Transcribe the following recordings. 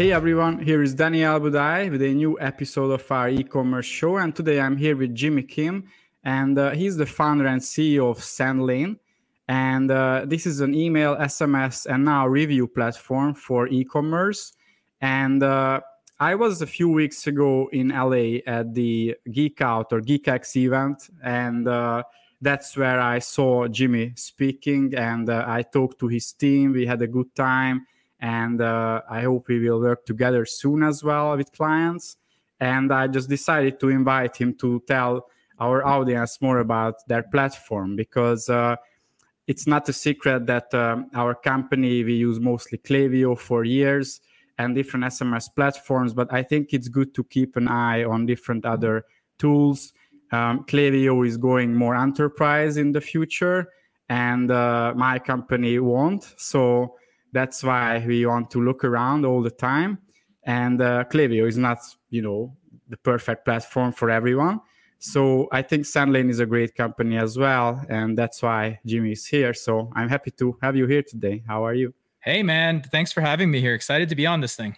Hey everyone, here is Daniel Budai with a new episode of our e-commerce show, and today I'm here with Jimmy Kim, and uh, he's the founder and CEO of Sendlane, and uh, this is an email, SMS, and now review platform for e-commerce. And uh, I was a few weeks ago in LA at the Geek Out or GeekX event, and uh, that's where I saw Jimmy speaking, and uh, I talked to his team. We had a good time and uh, I hope we will work together soon as well with clients. And I just decided to invite him to tell our audience more about their platform because uh, it's not a secret that um, our company we use mostly Klaviyo for years and different SMS platforms, but I think it's good to keep an eye on different other tools. Um, Klaviyo is going more enterprise in the future, and uh, my company won't. So that's why we want to look around all the time. And uh, Klaviyo is not, you know, the perfect platform for everyone. So I think Sendlane is a great company as well, and that's why Jimmy is here. So I'm happy to have you here today. How are you? Hey man, thanks for having me here. Excited to be on this thing.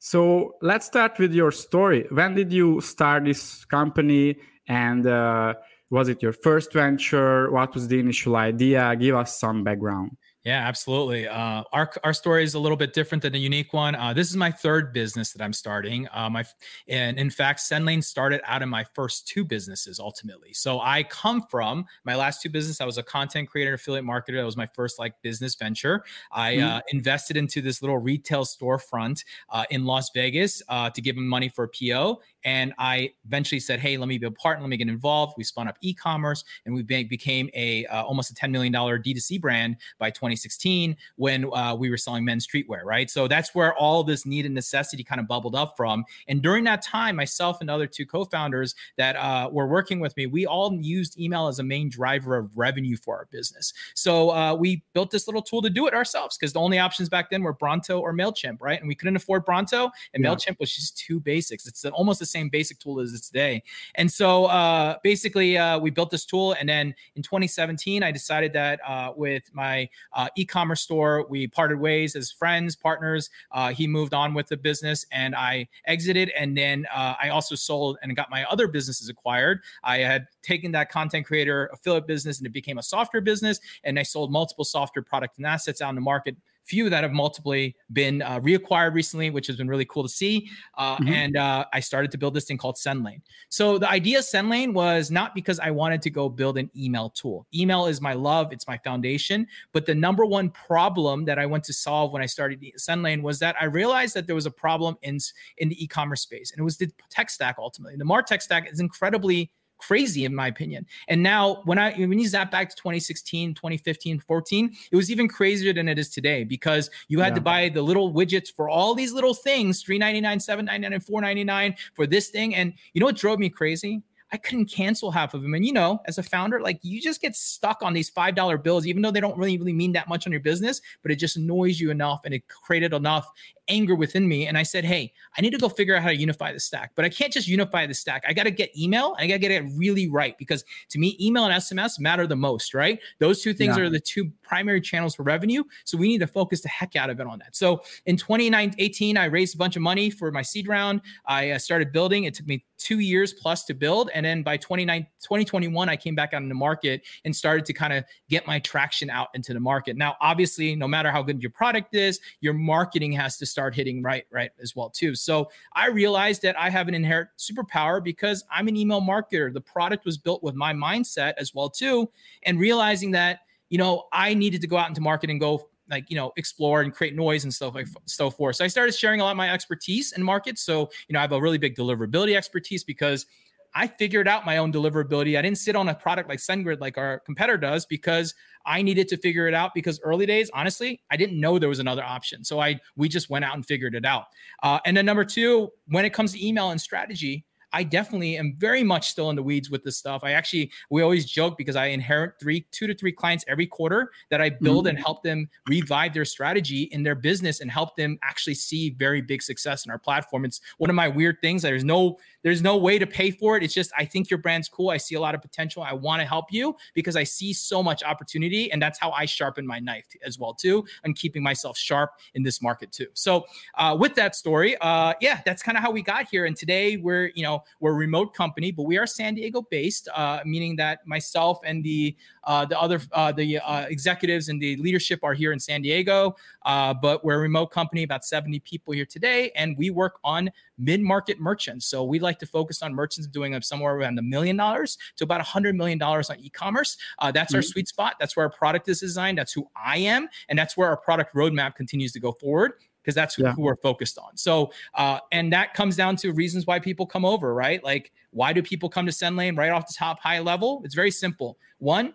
So let's start with your story. When did you start this company, and uh, was it your first venture? What was the initial idea? Give us some background. Yeah, absolutely. Uh, our our story is a little bit different than a unique one. Uh, this is my third business that I'm starting. Uh, my and in fact, Sendlane started out of my first two businesses ultimately. So I come from my last two business. I was a content creator, affiliate marketer. That was my first like business venture. I mm-hmm. Uh, invested into this little retail storefront uh, in Las Vegas uh, to give them money for a PO, and I eventually said, "Hey, let me be a partner. Let me get involved." We spun up e-commerce, and we be- became a almost a ten million dollar D2C brand by 2016 when uh, we were selling men's streetwear, right? So that's where all this need and necessity kind of bubbled up from. And during that time, myself and the other two co-founders that uh, were working with me, we all used email as a main driver of revenue for our business. So uh, we built this little tool to do it ourselves because the only options back then were Bronto or Mailchimp, right? And we couldn't afford Bronto, and yeah. Mailchimp was just too basics. It's almost the same basic tool as it's today. And so uh, basically, uh, we built this tool, and then in 2017, I decided that uh, with my uh, uh, e-commerce store. We parted ways as friends, partners. Uh, he moved on with the business, and I exited. And then uh, I also sold and got my other businesses acquired. I had taken that content creator affiliate business, and it became a software business. And I sold multiple software product and assets out in the market few that have multiply been uh, reacquired recently, which has been really cool to see. Uh, mm-hmm. And uh, I started to build this thing called Sendlane. So the idea of Sendlane was not because I wanted to go build an email tool. Email is my love, it's my foundation. But the number one problem that I went to solve when I started Sendlane was that I realized that there was a problem in in the e-commerce space, and it was the tech stack ultimately. The Martech stack is incredibly crazy in my opinion. And now when I when you zap back to 2016, 2015, 14, it was even crazier than it is today because you had yeah. to buy the little widgets for all these little things, 399, 799 and 499 for this thing and you know what drove me crazy? I couldn't cancel half of them. And you know, as a founder, like you just get stuck on these five dollar bills, even though they don't really really mean that much on your business, but it just annoys you enough and it created enough anger within me. And I said, Hey, I need to go figure out how to unify the stack. But I can't just unify the stack. I got to get email. I got to get it really right because to me, email and SMS matter the most, right? Those two things yeah. are the two primary channels for revenue. So we need to focus the heck out of it on that. So in 2018, I raised a bunch of money for my seed round. I uh, started building. It took me two years plus to build. And then by 2021, I came back out in the market and started to kind of get my traction out into the market. Now, obviously, no matter how good your product is, your marketing has to start hitting right, right as well too. So I realized that I have an inherent superpower because I'm an email marketer. The product was built with my mindset as well too, and realizing that you know I needed to go out into market and go like you know explore and create noise and stuff like so forth. So I started sharing a lot of my expertise in markets. So you know I have a really big deliverability expertise because I figured out my own deliverability. I didn't sit on a product like SendGrid like our competitor does because I needed to figure it out because early days, honestly, I didn't know there was another option. So I we just went out and figured it out. Uh, and then number two, when it comes to email and strategy, I definitely am very much still in the weeds with this stuff. I actually, we always joke because I inherit three, two to three clients every quarter that I build mm-hmm. and help them revive their strategy in their business and help them actually see very big success in our platform. It's one of my weird things. There's no, there's no way to pay for it. It's just, I think your brand's cool. I see a lot of potential. I want to help you because I see so much opportunity. And that's how I sharpen my knife as well, too, and keeping myself sharp in this market, too. So, uh, with that story, uh, yeah, that's kind of how we got here. And today we're, you know, we're a remote company, but we are San Diego based, uh, meaning that myself and the uh, the other uh, the uh, executives and the leadership are here in San Diego. Uh, but we're a remote company, about 70 people here today, and we work on mid market merchants. So we like to focus on merchants doing somewhere around a million dollars to about a hundred million dollars on e-commerce. Uh, that's mm-hmm. our sweet spot. That's where our product is designed. That's who I am, and that's where our product roadmap continues to go forward because that's who, yeah. who, we're focused on. So, uh, and that comes down to reasons why people come over, right? Like, why do people come to Sendlane right off the top, high level? It's very simple. One,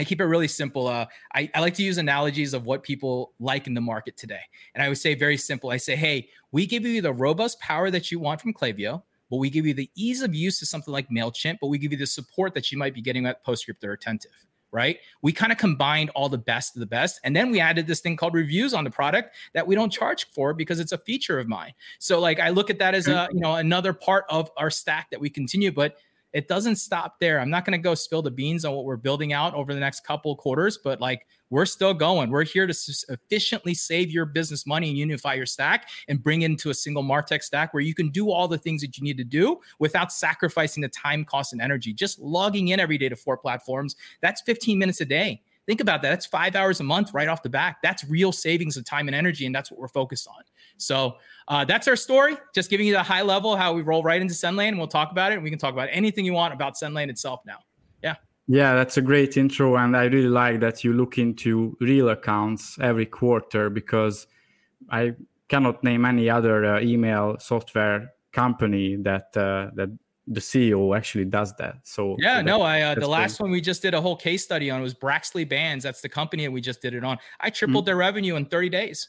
I keep it really simple. Uh, I, I like to use analogies of what people like in the market today. And I would say very simple. I say, hey, we give you the robust power that you want from Klaviyo, but we give you the ease of use of something like MailChimp, but we give you the support that you might be getting at PostScript or Attentive right? We kind of combined all the best of the best. And then we added this thing called reviews on the product that we don't charge for because it's a feature of mine. So like I look at that as a, you know, another part of our stack that we continue, but it doesn't stop there. I'm not going to go spill the beans on what we're building out over the next couple quarters, but like we're still going. We're here to efficiently save your business money and unify your stack and bring it into a single Martech stack where you can do all the things that you need to do without sacrificing the time, cost, and energy. Just logging in every day to four platforms, that's 15 minutes a day. Think about that. That's five hours a month right off the back. That's real savings of time and energy. And that's what we're focused on. So uh, that's our story. Just giving you the high level how we roll right into Sendlane. And we'll talk about it. And we can talk about anything you want about Sendlane itself now. Yeah. Yeah, that's a great intro. And I really like that you look into real accounts every quarter because I cannot name any other uh, email software company that uh, that the CEO actually does that. So yeah, that, no, I uh, the last one we just did a whole case study on was Braxley Bands. That's the company that we just did it on. I tripled mm-hmm. their revenue in 30 days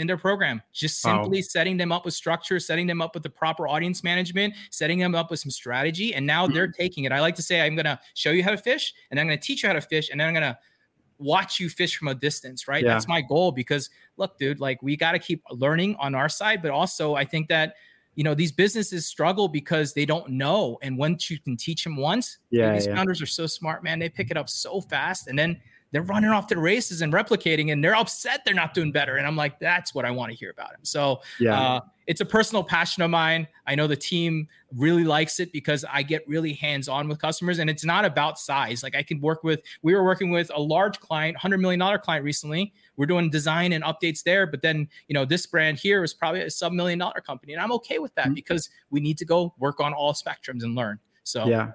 in their program. Just simply wow. setting them up with structure, setting them up with the proper audience management, setting them up with some strategy. And now mm-hmm. they're taking it. I like to say, I'm going to show you how to fish and I'm going to teach you how to fish. And then I'm going to watch you fish from a distance, right? Yeah. That's my goal because look, dude, like we got to keep learning on our side. But also, I think that you know these businesses struggle because they don't know and once you can teach them once yeah these yeah. founders are so smart man they pick it up so fast and then they're running off to the races and replicating and they're upset they're not doing better. And i'm like that's what i want to hear about him. So yeah. uh, it's a personal passion of mine. I know the team really likes it because i get really hands on with customers and it's not about size. Like i can work with we were working with a large client 100 million dollar client recently. We're doing design and updates there but then you know this brand here is probably a sub million dollar company and i'm okay with that mm-hmm. because we need to go work on all spectrums and learn. So yeah.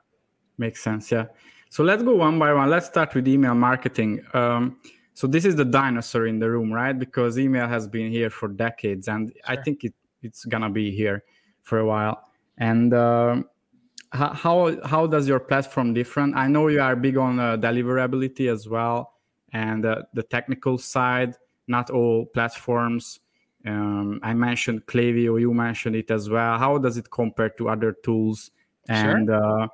Makes sense. Yeah so let's go one by one. Let's start with email marketing. Um, so this is the dinosaur in the room, right? Because email has been here for decades, and sure. I think it, it's gonna be here for a while. And uh, how how does your platform different? I know you are big on uh, deliverability as well, and uh, the technical side. Not all platforms. Um, I mentioned Klaviyo. You mentioned it as well. How does it compare to other tools? And sure uh,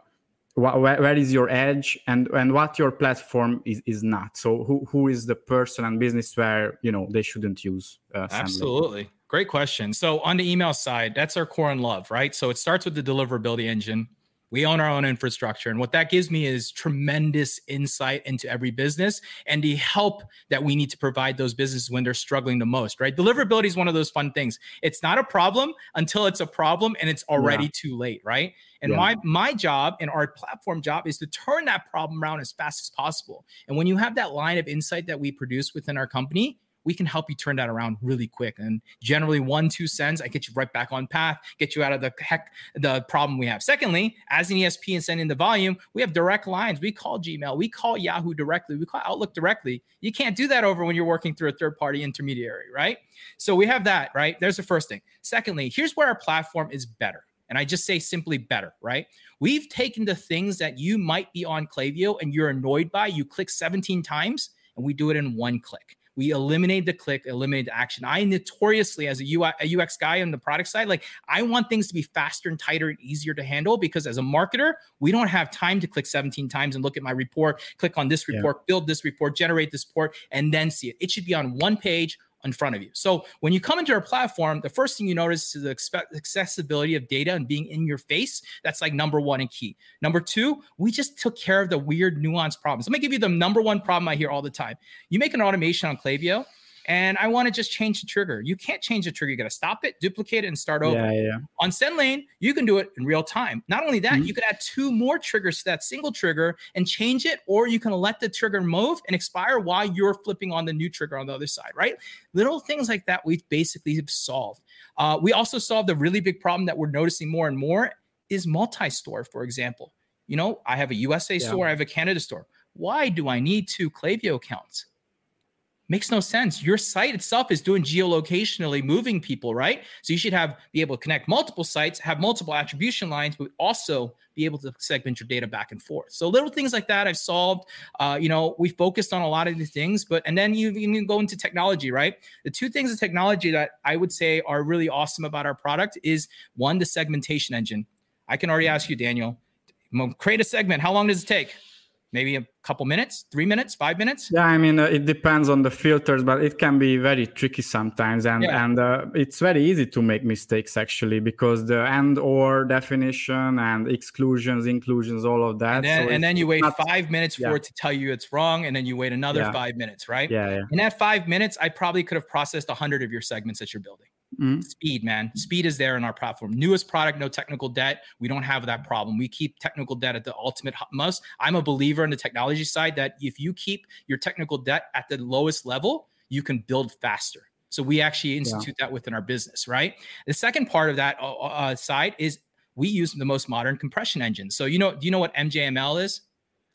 wh- where is your edge and and what your platform is is not? So who who is the person and business where you know they shouldn't use uh, absolutely. Great question. So on the email side that's our core and love right? So it starts with the deliverability engine we own our own infrastructure. And what that gives me is tremendous insight into every business and the help that we need to provide those businesses when they're struggling the most, right? Deliverability is one of those fun things. It's not a problem until it's a problem and it's already yeah. too late, right? And yeah. my my job and our platform job is to turn that problem around as fast as possible. And when you have that line of insight that we produce within our company, we can help you turn that around really quick. And generally, one, two cents, I get you right back on path, get you out of the heck, the problem we have. Secondly, as an ESP and sending the volume, we have direct lines. We call Gmail, we call Yahoo directly, we call Outlook directly. You can't do that over when you're working through a third party intermediary, right? So we have that, right? There's the first thing. Secondly, here's where our platform is better and I just say simply better, right? We've taken the things that you might be on Klaviyo and you're annoyed by, you click 17 times, and we do it in one click. We eliminate the click, eliminate the action. I notoriously, as a UI, a UX guy on the product side, like I want things to be faster and tighter and easier to handle because as a marketer, we don't have time to click 17 times and look at my report, click on this report, yeah. build this report, generate this report, and then see it. It should be on one page in front of you. So when you come into our platform, the first thing you notice is the accessibility of data and being in your face. That's like number one and key. Number two, we just took care of the weird nuance problems. Let me give you the number one problem I hear all the time. You make an automation on Klaviyo and I want to just change the trigger. You can't change the trigger. You got to stop it, duplicate it, and start over. Yeah, yeah. On Sendlane, you can do it in real time. Not only that, mm-hmm. you can add two more triggers to that single trigger and change it, or you can let the trigger move and expire while you're flipping on the new trigger on the other side, right? Little things like that we've basically solved. Uh, we also solved a really big problem that we're noticing more and more is multi-store, for example. You know, I have a USA yeah. store, I have a Canada store. Why do I need two Klaviyo accounts? Makes no sense. Your site itself is doing geolocationally moving people, right? So you should have be able to connect multiple sites, have multiple attribution lines, but also be able to segment your data back and forth. So little things like that I've solved. Uh, you know, we focused on a lot of these things, but and then you, you can go into technology, right? The two things of technology that I would say are really awesome about our product is one, the segmentation engine. I can already ask you, Daniel, create a segment. How long does it take? Maybe a couple minutes, three minutes, five minutes? Yeah, I mean, uh, it depends on the filters, but it can be very tricky sometimes, and yeah. and uh, it's very easy to make mistakes actually because the and or definition and exclusions, inclusions, all of that. And then, so and then you wait not, five minutes yeah. for it to tell you it's wrong, and then you wait another yeah. five minutes, right? Yeah, yeah. In that five minutes, I probably could have processed a hundred of your segments that you're building. Mm-hmm. Speed, man. Speed is there in our platform. Newest product, no technical debt. We don't have that problem. We keep technical debt at the ultimate most. I'm a believer in the technology side that if you keep your technical debt at the lowest level, you can build faster. So we actually institute yeah. that within our business, right? The second part of that uh, uh, uh side is we use the most modern compression engine. So you know, do you know what MJML is?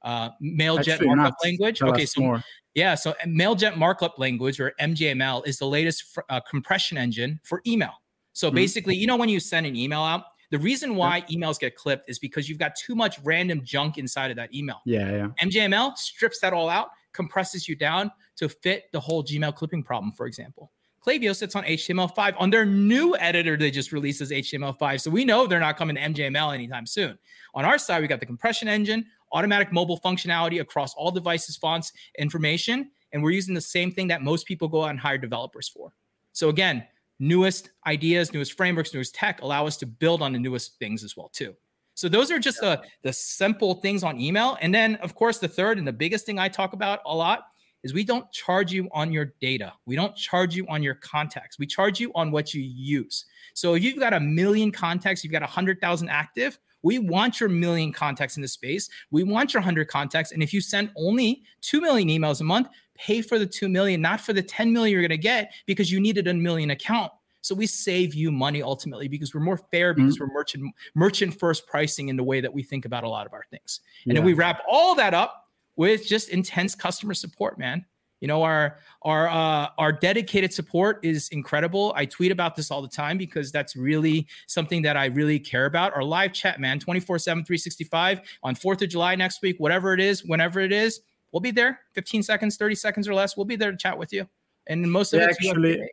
Uh, Mailjet markup language. Tell okay, so more. Yeah, so Mailjet markup language or MJML is the latest uh, compression engine for email. So mm-hmm. basically, you know when you send an email out, the reason why emails get clipped is because you've got too much random junk inside of that email. Yeah, yeah. MJML strips that all out, compresses you down to fit the whole Gmail clipping problem, for example. Klaviyo sits on HTML5 on their new editor they just released as HTML5. So we know they're not coming to MJML anytime soon. On our side, we got the compression engine, automatic mobile functionality across all devices, fonts, information. And we're using the same thing that most people go out and hire developers for. So again, newest ideas, newest frameworks, newest tech allow us to build on the newest things as well too. So those are just the the simple things on email. And then of course the third and the biggest thing I talk about a lot is we don't charge you on your data. We don't charge you on your contacts. We charge you on what you use. So if you've got a million contacts, you've got a hundred thousand active, we want your million contacts in the space. We want your 100 contacts. And if you send only 2 million emails a month, pay for the 2 million, not for the 10 million you're going to get because you needed a million account. So we save you money ultimately because we're more fair because mm-hmm. we're merchant merchant first pricing in the way that we think about a lot of our things. And yeah. then we wrap all that up with just intense customer support, man. You know, our our uh, our dedicated support is incredible. I tweet about this all the time because that's really something that I really care about. Our live chat, man, 24 7, 365 on 4th of July next week, whatever it is, whenever it is, we'll be there 15 seconds, 30 seconds or less. We'll be there to chat with you. And most of yeah, it actually,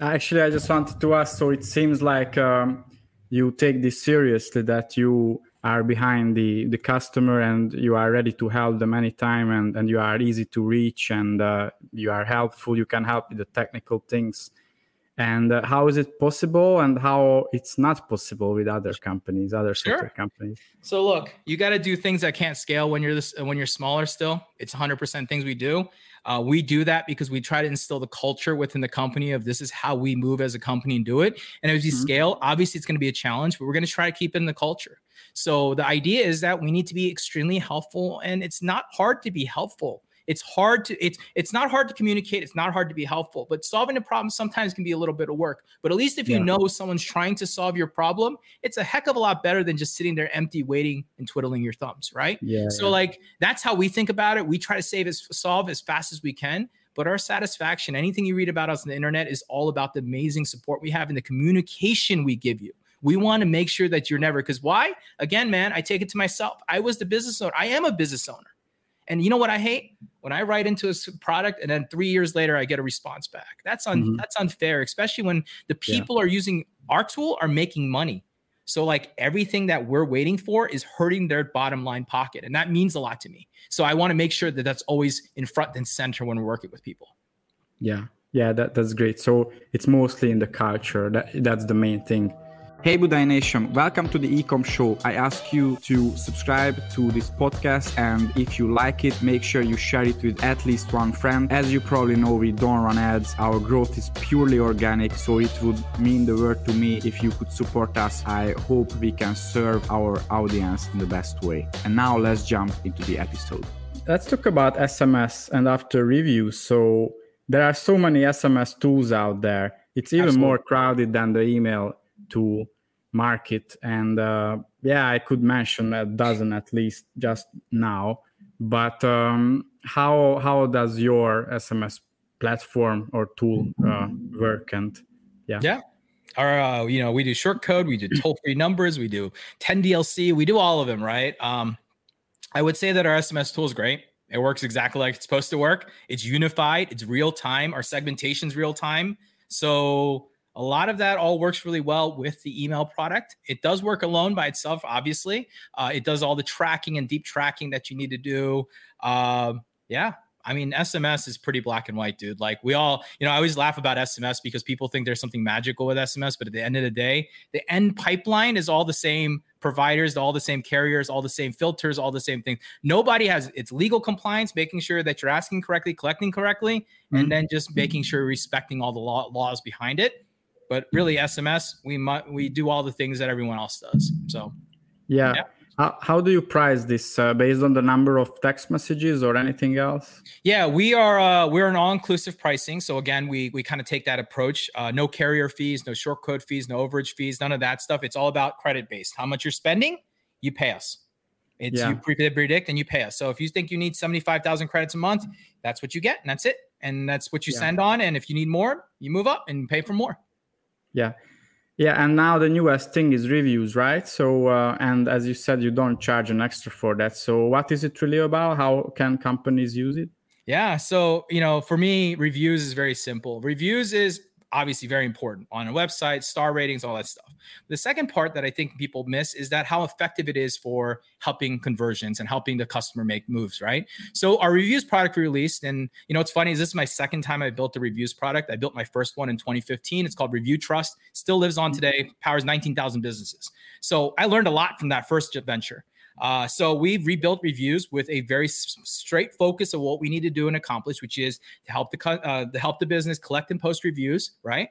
actually, I just wanted to ask. So it seems like um, you take this seriously that you are behind the the customer and you are ready to help them anytime and and you are easy to reach and uh, you are helpful you can help with the technical things and uh, how is it possible and how it's not possible with other companies other software sure. companies so look you got to do things that can't scale when you're this when you're smaller still it's 100% things we do uh, we do that because we try to instill the culture within the company of this is how we move as a company and do it and as you mm-hmm. scale obviously it's going to be a challenge but we're going to try to keep it in the culture so the idea is that we need to be extremely helpful, and it's not hard to be helpful. It's hard to it's it's not hard to communicate. It's not hard to be helpful, but solving a problem sometimes can be a little bit of work. But at least if you yeah. know someone's trying to solve your problem, it's a heck of a lot better than just sitting there empty, waiting and twiddling your thumbs, right? Yeah. So like that's how we think about it. We try to save as solve as fast as we can but our satisfaction anything you read about us on the internet is all about the amazing support we have and the communication we give you We want to make sure that you're never, because why? Again, man, I take it to myself. I was the business owner. I am a business owner. And you know what I hate? When I write into a product and then three years later I get a response back. That's un- mm-hmm. that's unfair, especially when the people yeah. are using our tool are making money. So like everything that we're waiting for is hurting their bottom line pocket, and that means a lot to me. So I want to make sure that that's always in front and center when we're working with people. Yeah, yeah, that, that's great. So it's mostly in the culture. That that's the main thing. Hey Budai Nation, welcome to the Ecom Show. I ask you to subscribe to this podcast and if you like it, make sure you share it with at least one friend. As you probably know, we don't run ads. Our growth is purely organic, so it would mean the world to me if you could support us. I hope we can serve our audience in the best way. And now let's jump into the episode. Let's talk about SMS and after reviews. So there are so many SMS tools out there. It's even Absolutely. more crowded than the email tool market and uh, yeah i could mention a dozen at least just now. But um, how how does your sms platform or tool uh, work? And yeah. Yeah. Our uh, you know we do short code we do toll free numbers we do 10dlc we do all of them right? Um, i would say that our sms tool is great. It works exactly like it's supposed to work. It's unified it's real time our segmentation's real time so a lot of that all works really well with the email product. It does work alone by itself, obviously. Uh, it does all the tracking and deep tracking that you need to do. Uh, yeah, I mean, SMS is pretty black and white, dude. Like we all, you know, I always laugh about SMS because people think there's something magical with SMS, but at the end of the day, the end pipeline is all the same providers, all the same carriers, all the same filters, all the same things. Nobody has it's legal compliance, making sure that you're asking correctly, collecting correctly, mm-hmm. and then just making sure respecting all the law, laws behind it. But really, SMS, we mu- we do all the things that everyone else does. So, yeah. yeah. How, how do you price this uh, based on the number of text messages or anything else? Yeah, we are uh, we're an all-inclusive pricing. So again, we we kind of take that approach. Uh, no carrier fees, no short code fees, no overage fees, none of that stuff. It's all about credit based. How much you're spending, you pay us. It's yeah. you predict and you pay us. So if you think you need 75,000 credits a month, that's what you get and that's it. And that's what you yeah. send on. And if you need more, you move up and pay for more yeah. Yeah and now the newest thing is reviews right? So uh, and as you said you don't charge an extra for that. So what is it really about? How can companies use it? Yeah so you know for me reviews is very simple. Reviews is obviously very important on a website, star ratings, all that stuff. The second part that I think people miss is that how effective it is for helping conversions and helping the customer make moves, right? So our reviews product we released, and you know it's funny is this is my second time I built a reviews product. I built my first one in 2015. It's called Review Trust. Still lives on mm-hmm. today, powers 19,000 businesses. So I learned a lot from that first venture. Uh, so we've rebuilt reviews with a very s- straight focus of what we need to do and accomplish, which is to help the uh, to help the business collect and post reviews, right?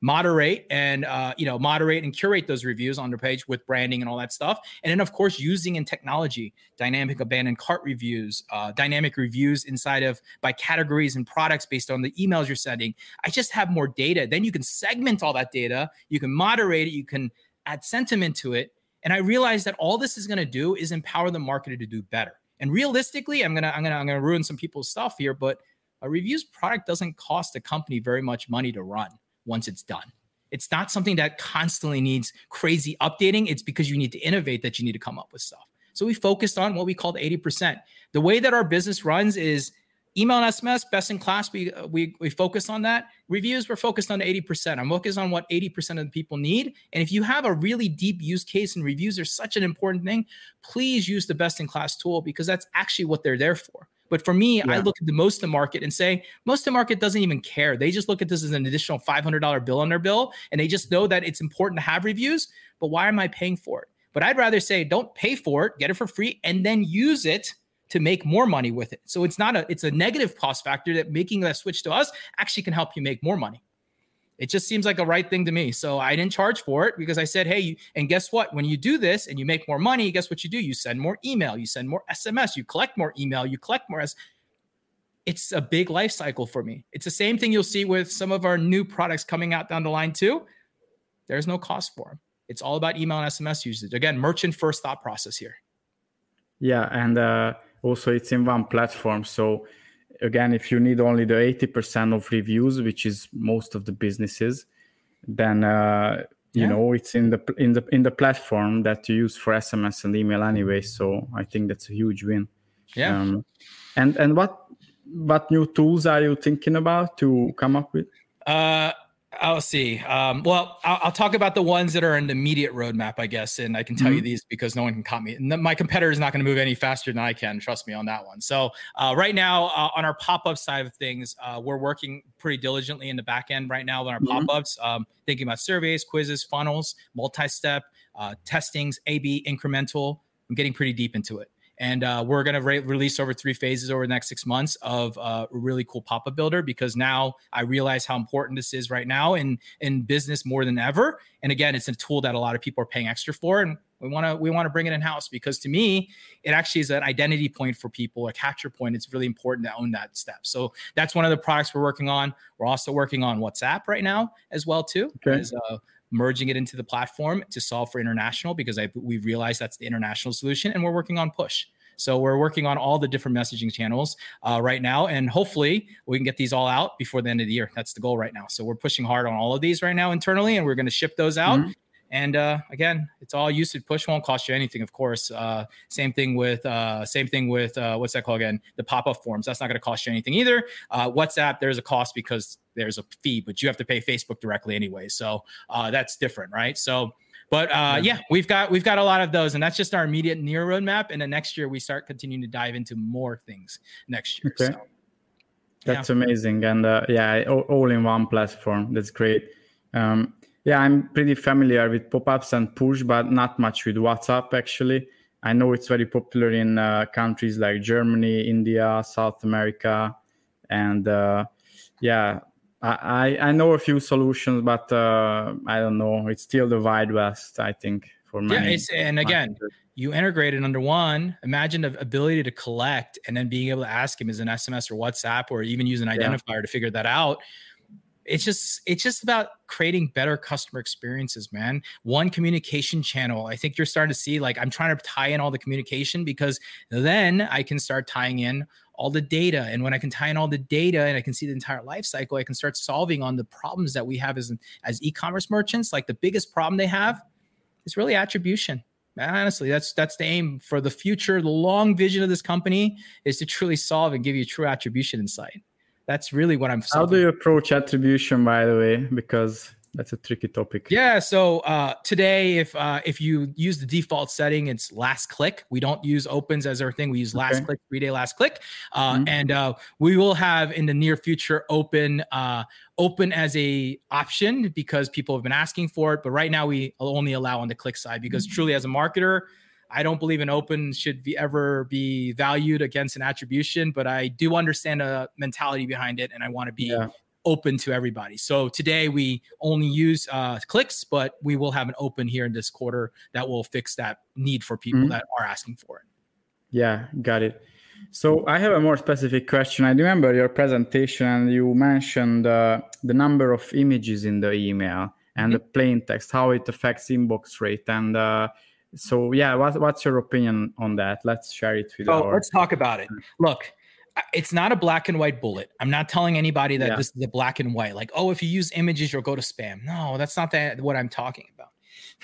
Moderate and uh, you know moderate and curate those reviews on their page with branding and all that stuff, and then of course using in technology, dynamic abandoned cart reviews, uh, dynamic reviews inside of by categories and products based on the emails you're sending. I just have more data. Then you can segment all that data. You can moderate it. You can add sentiment to it and I realized that all this is going to do is empower the marketer to do better. And realistically, I'm gonna I'm gonna I'm gonna ruin some people's stuff here, but a reviews product doesn't cost a company very much money to run once it's done. It's not something that constantly needs crazy updating. It's because you need to innovate that you need to come up with stuff. So we focused on what we called 80%. The way that our business runs is email and SMS, best in class. We uh, we we focus on that. Reviews, we're focused on 80%. I'm focused on what 80% of the people need. And if you have a really deep use case and reviews are such an important thing, please use the best in class tool because that's actually what they're there for. But for me, yeah. I look at the most of the market and say most of the market doesn't even care. They just look at this as an additional $500 bill on their bill, and they just know that it's important to have reviews. But why am I paying for it? But I'd rather say don't pay for it, get it for free, and then use it to make more money with it. So it's not a it's a negative cost factor that making that switch to us actually can help you make more money. It just seems like a right thing to me. So I didn't charge for it because I said, hey, and guess what? When you do this and you make more money, guess what you do? You send more email, you send more SMS, you collect more email, you collect more S. It's a big life cycle for me. It's the same thing you'll see with some of our new products coming out down the line too. There's no cost for them. It's all about email and SMS usage. Again, merchant first thought process here. Yeah, and uh, also it's in one platform. So again if you need only the 80% of reviews which is most of the businesses then uh, you yeah. know it's in the in the in the platform that you use for sms and email anyway. So i think that's a huge win. Yeah. Um, and and what what new tools are you thinking about to come up with? Uh I'll see. Um, well, I'll, I'll, talk about the ones that are in the immediate roadmap, I guess, and I can tell mm-hmm. you these because no one can caught me. My competitor is not going to move any faster than I can. Trust me on that one. So uh, right now, uh, on our pop-up side of things, uh, we're working pretty diligently in the back end right now on our mm-hmm. pop-ups, um, thinking about surveys, quizzes, funnels, multi-step uh, testings, A/B, incremental. I'm getting pretty deep into it. And uh, we're going to re- release over three phases over the next six months of uh, a really cool pop up builder because now I realize how important this is right now in in business more than ever. And again, it's a tool that a lot of people are paying extra for, and we want to we want to bring it in house because to me, it actually is an identity point for people, a capture point. It's really important to own that step. So that's one of the products we're working on. We're also working on WhatsApp right now as well too. Okay. As, uh, merging it into the platform to solve for international because I, we realize that's the international solution, and we're working on push. So we're working on all the different messaging channels uh, right now, and hopefully we can get these all out before the end of the year. That's the goal right now. So we're pushing hard on all of these right now internally, and we're going to ship those out. Mm-hmm. And uh, again, it's all usage push won't cost you anything, of course. Uh, same thing with uh, same thing with uh, what's that called again? The pop up forms. That's not going to cost you anything either. Uh, WhatsApp, there's a cost because there's a fee, but you have to pay Facebook directly anyway. So uh, that's different, right? So. But uh, yeah, we've got we've got a lot of those, and that's just our immediate near roadmap. And then next year we start continuing to dive into more things next year. Okay. So, that's yeah. amazing, and uh, yeah, all, all, in one platform. That's great. Um, yeah, I'm pretty familiar with pop-ups and push, but not much with WhatsApp actually. I know it's very popular in uh, countries like Germany, India, South America, and uh, yeah, I I know a few solutions, but uh, I don't know. It's still the wide west, I think, for many. Yeah, it's, and again, you integrate it under one. Imagine the ability to collect and then being able to ask him as an SMS or WhatsApp or even use an identifier yeah. to figure that out it's just it's just about creating better customer experiences man. One communication channel i think you're starting to see like i'm trying to tie in all the communication because then i can start tying in all the data. And when i can tie in all the data and i can see the entire life cycle i can start solving on the problems that we have as as e-commerce merchants. Like the biggest problem they have is really attribution. Honestly that's that's the aim for the future. The long vision of this company is to truly solve and give you true attribution insight that's really what I'm. How do you approach attribution, by the way? Because that's a tricky topic. Yeah. So uh, today, if uh, if you use the default setting, it's last click. We don't use opens as our thing. We use last okay. click, three day last click, uh, mm-hmm. and uh, we will have in the near future open uh, open as a option because people have been asking for it. But right now, we only allow on the click side because mm-hmm. truly, as a marketer, I don't believe an open should be ever be valued against an attribution, but I do understand a mentality behind it, and I want to be yeah. open to everybody. So today we only use uh, clicks, but we will have an open here in this quarter that will fix that need for people mm-hmm. that are asking for it. Yeah, got it. So I have a more specific question. I remember your presentation, and you mentioned uh, the number of images in the email and mm-hmm. the plain text, how it affects inbox rate, and uh, so yeah what, what's your opinion on that? Let's share it with oh our... let's talk about it. look it's not a black and white bullet. I'm not telling anybody that yeah. this is a black and white like oh if you use images you'll go to spam. No that's not that what i'm talking about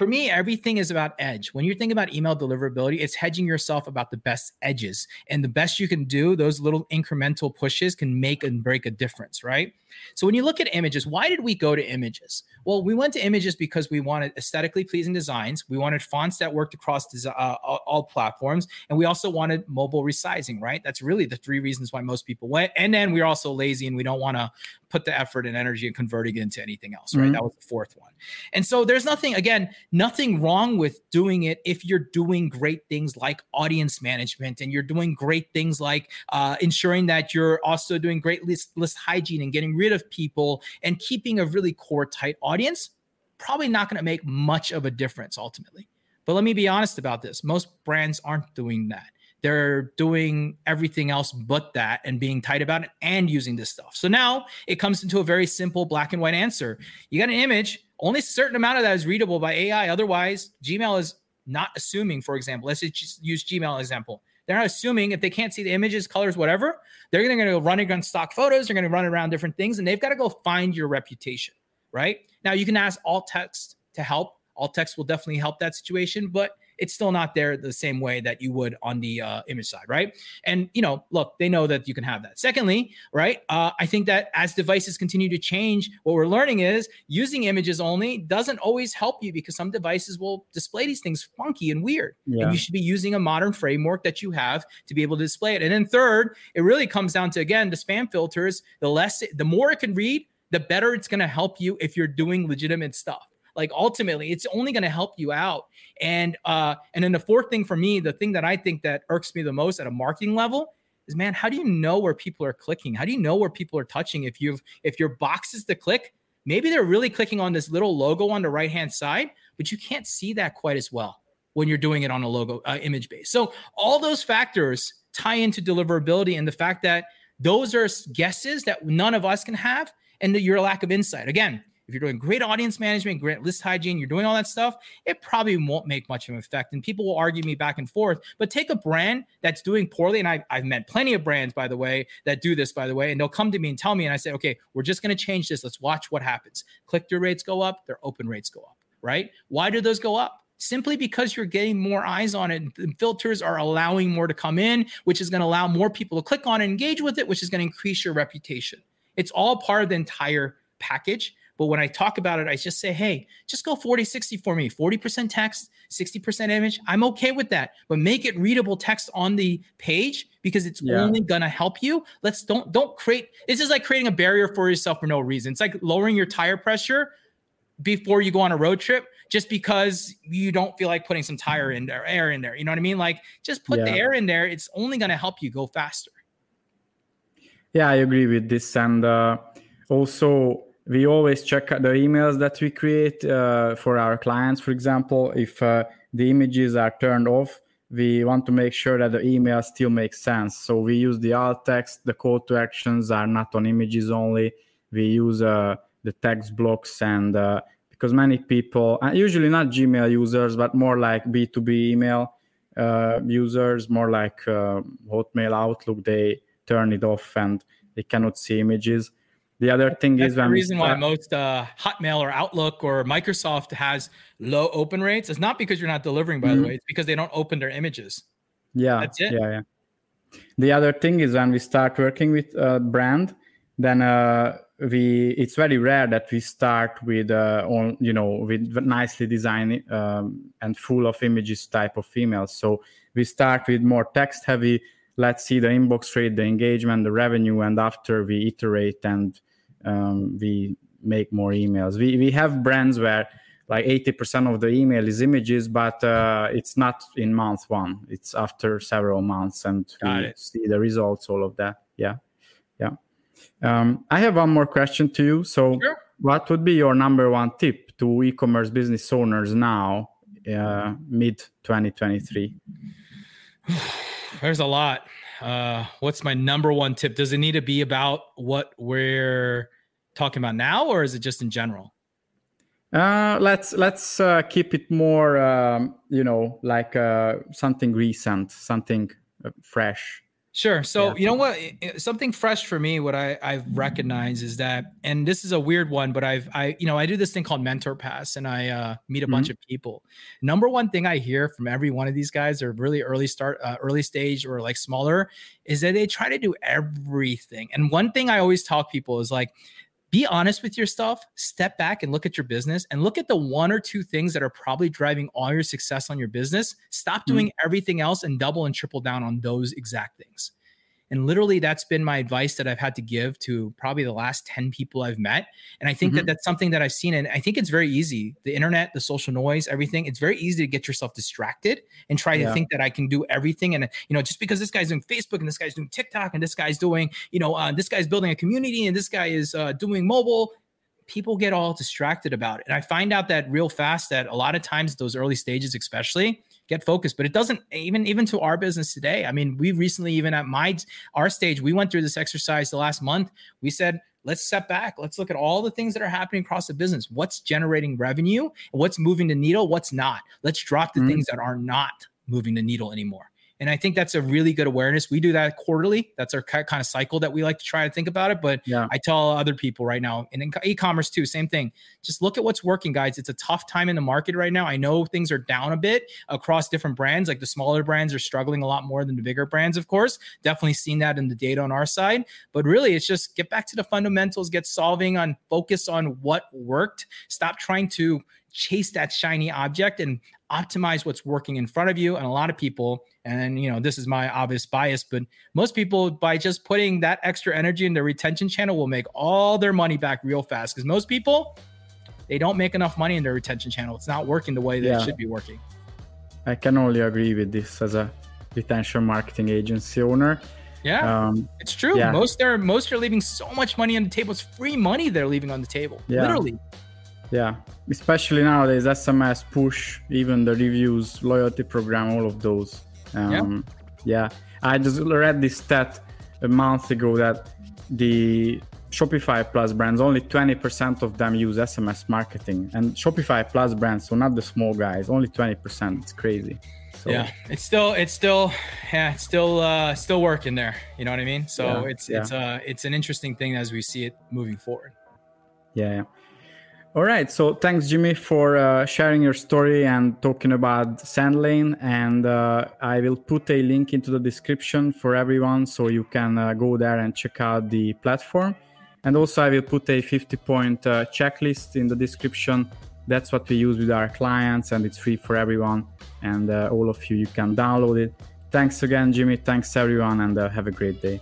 for me, everything is about edge. When you think about email deliverability, it's hedging yourself about the best edges. And the best you can do, those little incremental pushes can make and break a difference, right? So when you look at images, why did we go to images? Well, we went to images because we wanted aesthetically pleasing designs. We wanted fonts that worked across uh, all platforms. And we also wanted mobile resizing, right? That's really the three reasons why most people went. And then we're also lazy and we don't want to put the effort and energy in converting it into anything else, right? Mm-hmm. That was the fourth one. And so there's nothing, again, nothing wrong with doing it if you're doing great things like audience management and you're doing great things like uh, ensuring that you're also doing great list, list hygiene and getting rid of people and keeping a really core tight audience. Probably not going to make much of a difference ultimately. But let me be honest about this. Most brands aren't doing that they're doing everything else but that and being tight about it and using this stuff. So now it comes into a very simple black and white answer. You got an image, only a certain amount of that is readable by AI. Otherwise, Gmail is not assuming, for example, let's just use Gmail example. They're not assuming if they can't see the images, colors, whatever, they're going to go running on stock photos. They're going to run around different things and they've got to go find your reputation, right? Now you can ask alt text to help. Alt text will definitely help that situation, but it's still not there the same way that you would on the uh, image side, right? And you know, look, they know that you can have that. Secondly, right, uh, I think that as devices continue to change, what we're learning is using images only doesn't always help you because some devices will display these things funky and weird. Yeah. And you should be using a modern framework that you have to be able to display it. And then third, it really comes down to again the spam filters. The less, the more it can read, the better it's going to help you if you're doing legitimate stuff like ultimately it's only going to help you out. And uh and then the fourth thing for me the thing that i think that irks me the most at a marketing level is man how do you know where people are clicking? How do you know where people are touching? If you've if your box is to click maybe they're really clicking on this little logo on the right hand side but you can't see that quite as well when you're doing it on a logo uh, image base. So all those factors tie into deliverability and the fact that those are guesses that none of us can have and your lack of insight. Again if you're doing great audience management, great list hygiene, you're doing all that stuff, it probably won't make much of an effect. And people will argue me back and forth. But take a brand that's doing poorly, and I, I've met plenty of brands, by the way, that do this, by the way, and they'll come to me and tell me, and I say, okay, we're just going to change this. Let's watch what happens. Click through rates go up, their open rates go up, right? Why do those go up? simply because you're getting more eyes on it. The filters are allowing more to come in, which is going to allow more people to click on and engage with it, which is going to increase your reputation. It's all part of the entire package. But when I talk about it, I just say, hey, just go 40 60 for me 40% text, 60% image. I'm okay with that. But make it readable text on the page because it's yeah. only gonna help you. Let's don't don't create this is like creating a barrier for yourself for no reason. It's like lowering your tire pressure before you go on a road trip just because you don't feel like putting some tire in there, air in there. You know what I mean? Like just put yeah. the air in there. It's only going to help you go faster. Yeah, I agree with this. And uh, also, we always check the emails that we create uh, for our clients. For example, if uh, the images are turned off, we want to make sure that the email still makes sense. So we use the alt text. The call to actions are not on images only. We use uh, the text blocks and uh, because many people, uh, usually not Gmail users, but more like B2B email uh, users, more like Hotmail, Outlook, they turn it off and they cannot see images the other thing That's is the reason why most uh, Hotmail or Outlook or Microsoft has low open rates. It's not because you're not delivering, by mm-hmm. the way. It's because they don't open their images. Yeah, that's it. Yeah, yeah. The other thing is when we start working with a brand, then uh, we it's very rare that we start with uh, on you know with nicely designed um, and full of images type of emails. So we start with more text heavy. Let's see the inbox rate, the engagement, the revenue, and after we iterate and um, we make more emails. We we have brands where like 80% of the email is images, but uh, it's not in month one. It's after several months, and Got we it. see the results. All of that. Yeah, yeah. Um, I have one more question to you. So, sure. what would be your number one tip to e-commerce business owners now, uh, mid 2023? There's a lot uh, what's my number one tip? Does it need to be about what we're talking about now, or is it just in general? Uh, let's let's uh, keep it more, um, you know, like uh, something recent, something uh, fresh. Sure. So yeah. you know what? Something fresh for me, what I, I've recognized is that, and this is a weird one, but I've I you know I do this thing called MentorPass, and I uh, meet a mm-hmm. bunch of people. Number one thing I hear from every one of these guys, or really early start, uh, early stage, or like smaller, is that they try to do everything. And one thing I always talk people is like, be honest with yourself, step back and look at your business and look at the one or two things that are probably driving all your success on your business. Stop doing mm-hmm. everything else and double and triple down on those exact things. And literally, that's been my advice that I've had to give to probably the last 10 people I've met. And I think mm-hmm. that that's something that I've seen. And I think it's very easy. The internet, the social noise, everything, it's very easy to get yourself distracted and try yeah. to think that I can do everything. And, you know, just because this guy's doing Facebook and this guy's doing TikTok and this guy's doing, you know, uh, this guy's building a community and this guy is uh, doing mobile, people get all distracted about it. And I find out that real fast that a lot of times, those early stages, especially, get focused but it doesn't even even to our business today i mean we recently even at my our stage we went through this exercise the last month. We said let's step back. Let's look at all the things that are happening across the business. What's generating revenue? What's moving the needle? What's not? Let's drop the mm-hmm. things that are not moving the needle anymore And I think that's a really good awareness. We do that quarterly. That's our kind of cycle that we like to try to think about it. But yeah. I tell other people right now, and in e-commerce too, same thing. Just look at what's working, guys. It's a tough time in the market right now. I know things are down a bit across different brands. Like the smaller brands are struggling a lot more than the bigger brands, of course. Definitely seen that in the data on our side. But really, it's just get back to the fundamentals, get solving on focus on what worked. Stop trying to chase that shiny object and optimize what's working in front of you. And a lot of people, and you know, this is my obvious bias, but most people, by just putting that extra energy in their retention channel, will make all their money back real fast. Because most people, they don't make enough money in their retention channel. It's not working the way that yeah. it should be working. I can only agree with this as a retention marketing agency owner. Yeah, um, it's true. Yeah. Most are most are leaving so much money on the table. It's free money they're leaving on the table. Yeah. Literally. Yeah, especially nowadays, SMS, push, even the reviews, loyalty program, all of those. Um, yeah. yeah, I just read this stat a month ago that the Shopify Plus brands, only 20% of them use SMS marketing. And Shopify Plus brands, so not the small guys, only 20%. It's crazy. So, yeah, it's still, it's still, yeah, it's still, uh, still working there. You know what I mean? So yeah, it's, yeah. it's, uh, it's an interesting thing as we see it moving forward. Yeah. All right. So thanks, Jimmy, for uh, sharing your story and talking about Sendlane. And uh, I will put a link into the description for everyone so you can uh, go there and check out the platform. And also, I will put a 50 point uh, checklist in the description. That's what we use with our clients, and it's free for everyone. And uh, all of you, you can download it. Thanks again, Jimmy. Thanks, everyone, and uh, have a great day.